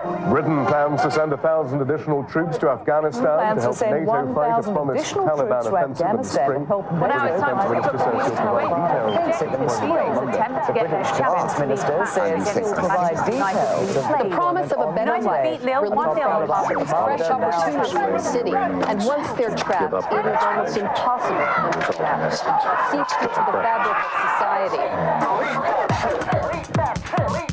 Britain plans to send a thousand additional troops to Afghanistan plans to help to send NATO fight a promised Taliban troops offensive in the spring. to help The now it's Defense time to Minister says she'll provide details. Offensive this week's attempt to get the defense minister says he will provide details The promise of a better life. Relief fresh opportunities for the city. And once they're trapped, it is almost impossible for them to get out. Seep into the fabric of society.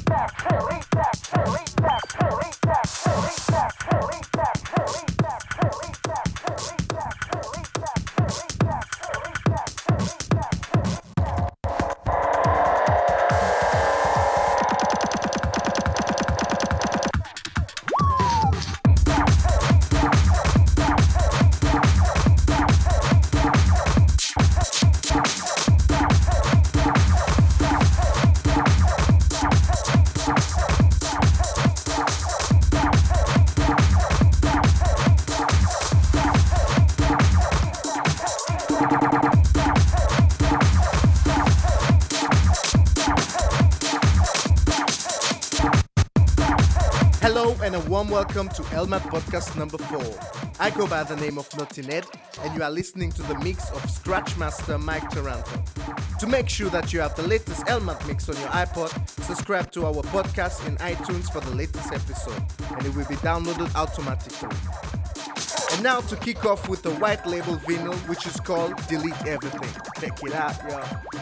Warm welcome to Elmart Podcast number 4. I go by the name of Naughty Ned and you are listening to the mix of Scratchmaster Mike Turrento. To make sure that you have the latest Elmart mix on your iPod, subscribe to our podcast in iTunes for the latest episode and it will be downloaded automatically. And now to kick off with the white label vinyl which is called Delete Everything. Check it out, yo.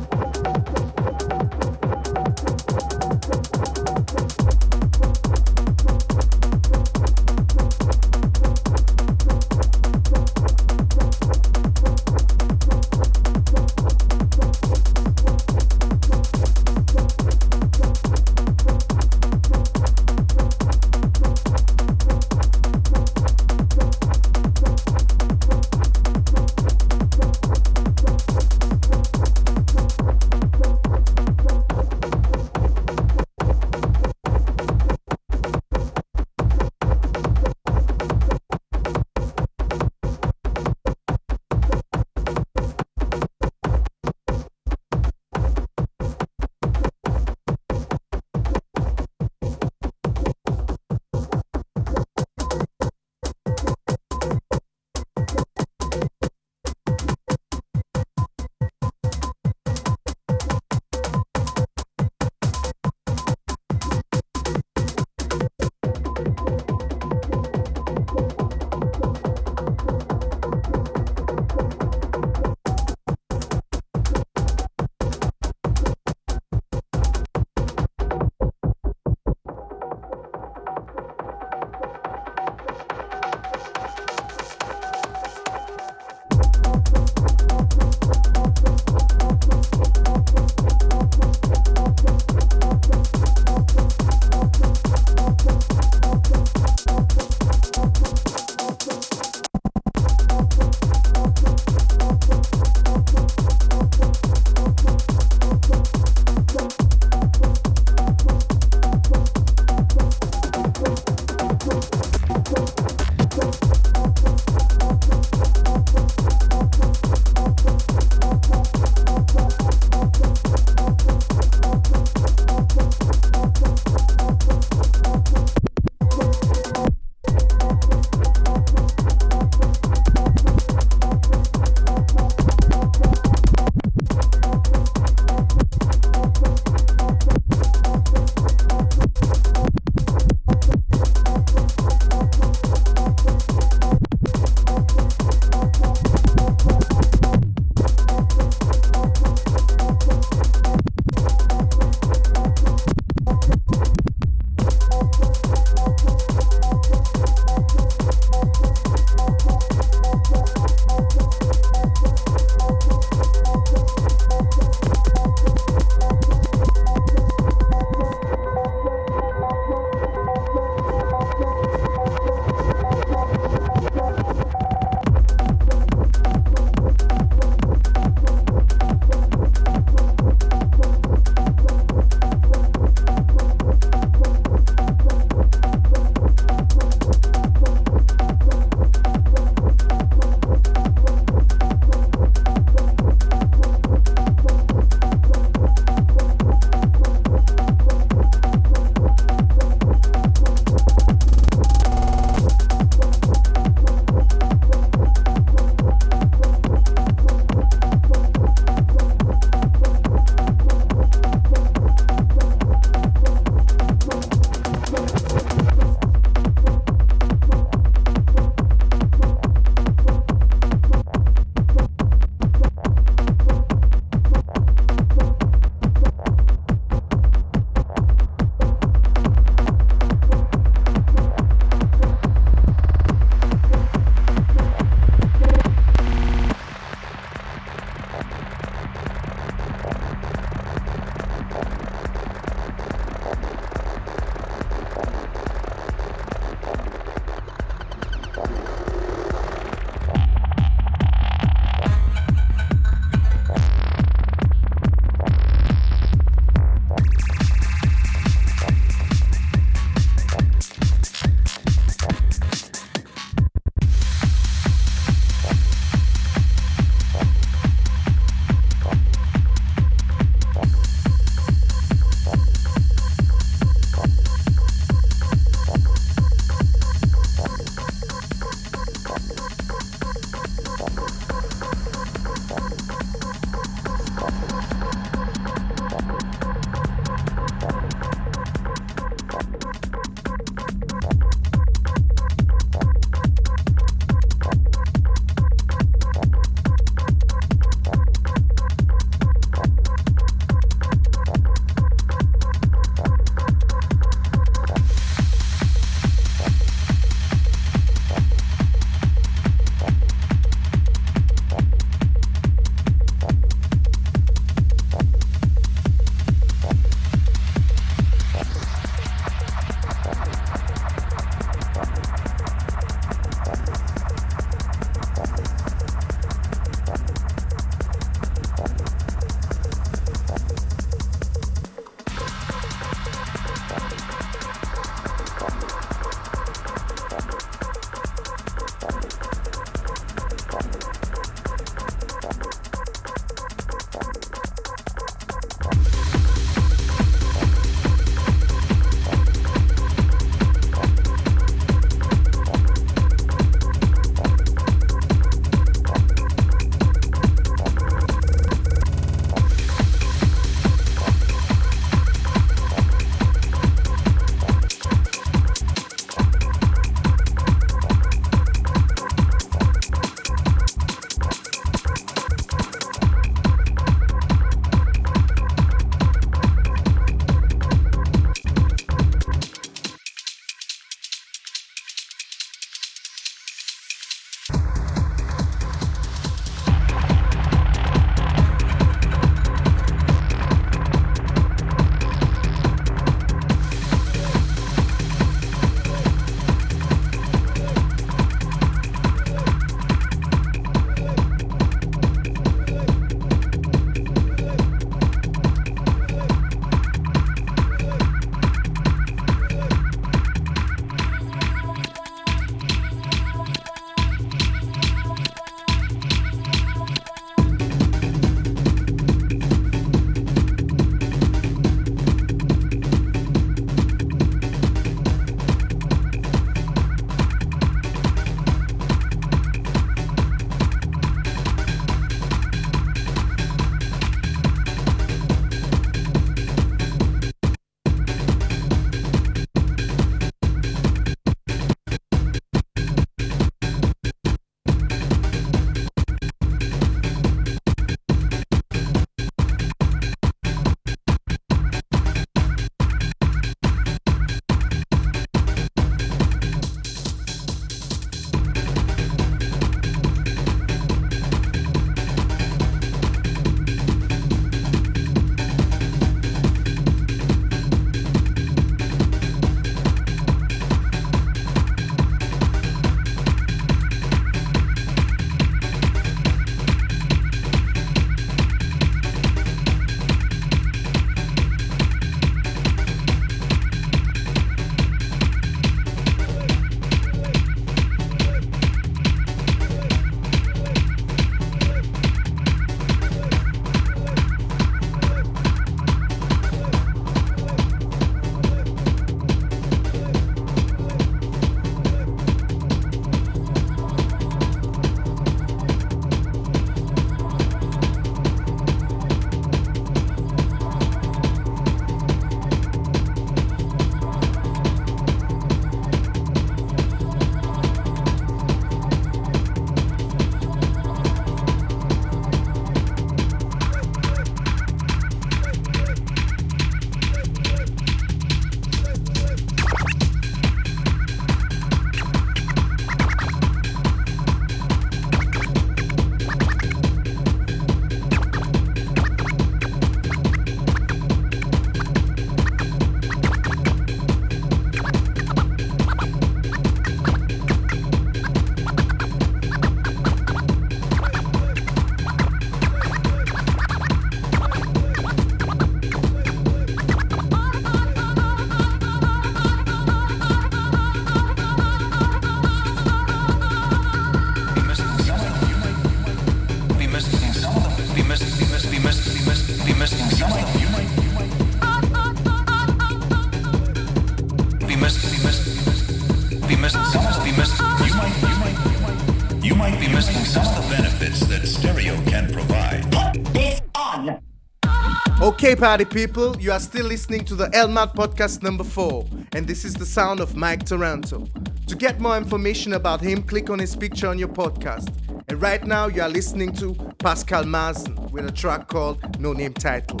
Okay, party people, you are still listening to the Elmart podcast number four, and this is the sound of Mike Turrento. To get more information about him, click on his picture on your podcast. And right now, you are listening to Pascal Maassen with a track called No Name Title.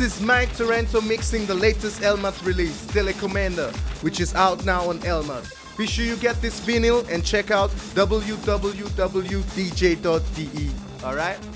This is Mike Turrento mixing the latest Elmart release, Telecommander, which is out now on Elmart. Be sure you get this vinyl and check out www.dj.de. Alright?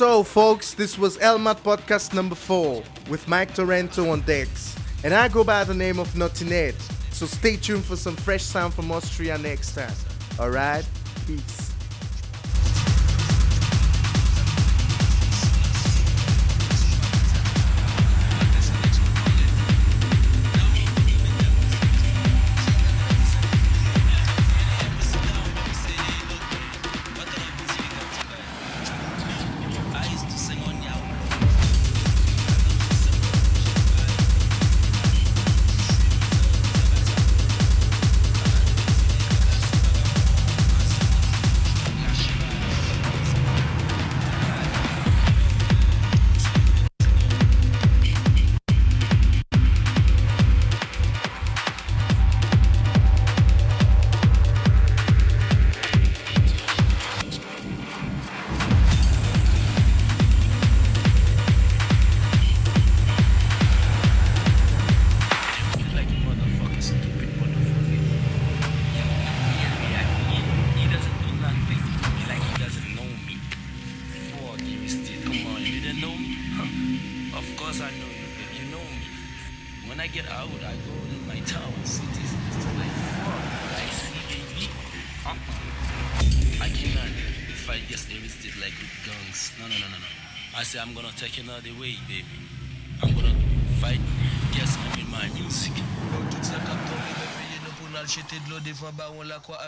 So, folks, this was Elmart podcast number four with Mike Turrento on decks. And I go by the name of Ned. So stay tuned for some fresh sound from Austria next time. Alright? Peace.